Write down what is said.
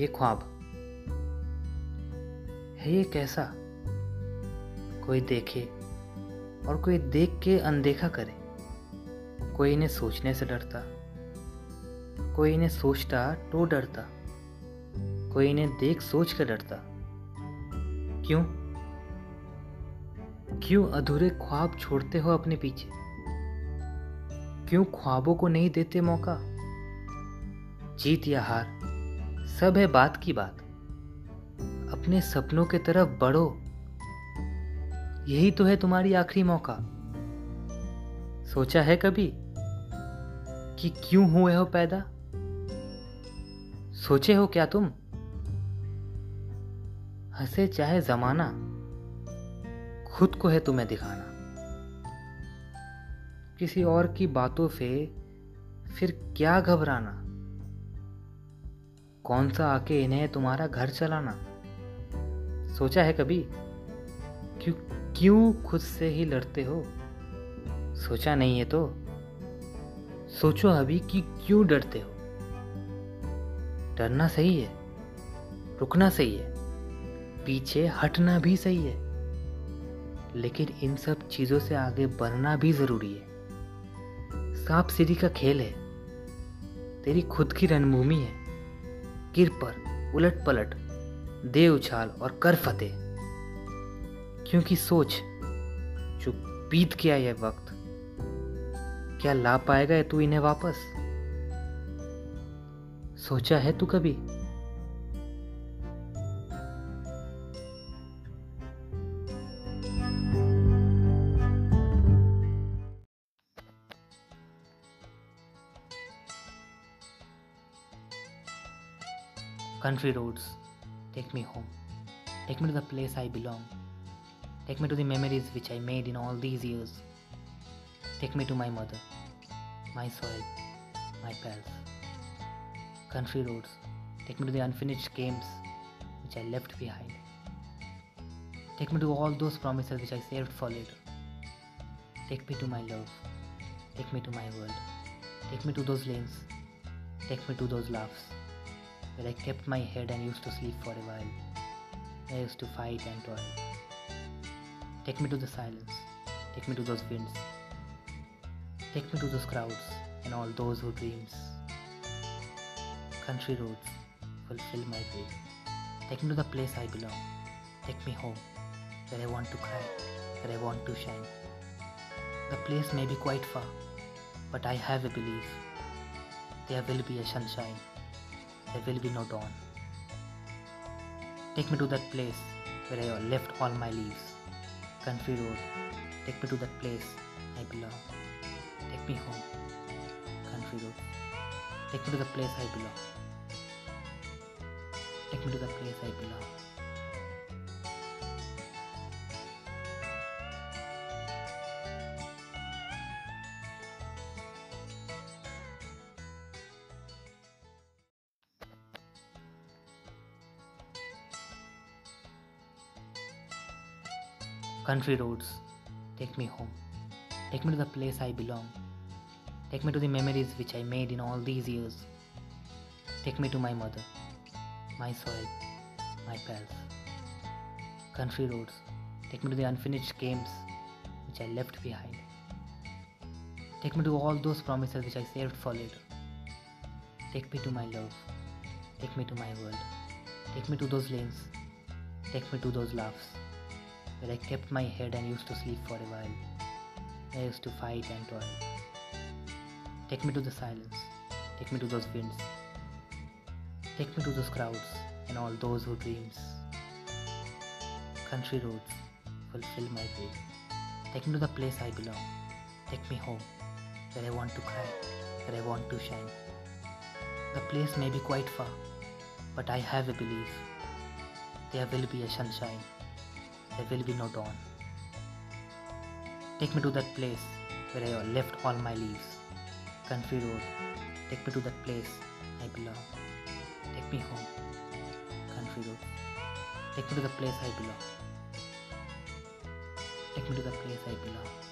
ये ख्वाब। है ये कैसा? कोई देखे और कोई देख के अनदेखा करे। कोई इन्हें सोचने से डरता। कोई इन्हें सोचता तो डरता। कोई इन्हें देख सोच कर डरता। क्यों? क्यों अधूरे ख्वाब छोड़ते हो अपने पीछे? क्यों ख्वाबों को नहीं देते मौका? जीत या हार। सब है बात की बात। अपने सपनों के तरफ़ बढ़ो। यही तो है तुम्हारी आखिरी मौका। सोचा है कभी कि क्यों हुए हो पैदा? सोचे हो क्या तुम? हंसे चाहे जमाना, खुद को है तुम्हें दिखाना। किसी और की बातों से फिर क्या घबराना? कौन सा आके इन्हें तुम्हारा घर चलाना? सोचा है कभी? क्यों क्यों खुद से ही लड़ते हो? सोचा नहीं है तो? सोचो अभी कि क्यों डरते हो? डरना सही है। रुकना सही है। पीछे हटना भी सही है। लेकिन इन सब चीज़ों से आगे बढ़ना भी ज़रूरी है। सांप सीढ़ी का खेल है। तेरी खुद की रणभूमि है। गिर पर, उलट पलट दे उछाल और कर फतेह। क्योंकि सोच, जो बीत गया यह वक्त, क्या ला पाएगा तू इन्हें वापस? सोचा है तू कभी? Country roads, take me home. Take me to the place I belong. Take me to the memories which I made in all these years. Take me to my mother, my soil, my pals. Country roads, take me to the unfinished games which I left behind. Take me to all those promises which I saved for later. Take me to my love. Take me to my world. Take me to those lanes. Take me to those laughs where I kept my head and used to sleep for a while. I used to fight and toil. Take me to the silence. Take me to those winds. Take me to those crowds and all those who dreams. Country roads fulfill my dream. Take me to the place I belong. Take me home, where I want to cry, where I want to shine. The place may be quite far, but I have a belief. There will be a sunshine there will be no dawn. Take me to that place where I left all my leaves. Country road, take me to that place I belong. Take me home. Country road, take me to the place I belong. Take me to the place I belong. Country roads, take me home. Take me to the place I belong. Take me to the memories which I made in all these years. Take me to my mother, my soil, my pals. Country roads, take me to the unfinished games which I left behind. Take me to all those promises which I saved for later. Take me to my love. Take me to my world. Take me to those lanes. Take me to those laughs where I kept my head and used to sleep for a while. I used to fight and toil. Take me to the silence. Take me to those winds. Take me to those crowds and all those who dreams. Country roads fulfill my dream. Take me to the place I belong. Take me home, where I want to cry, where I want to shine. The place may be quite far, but I have a belief. There will be a sunshine there will be no dawn. Take me to that place where I left all my leaves. Country road, take me to that place I belong. Take me home. Country road, take me to the place I belong. Take me to the place I belong.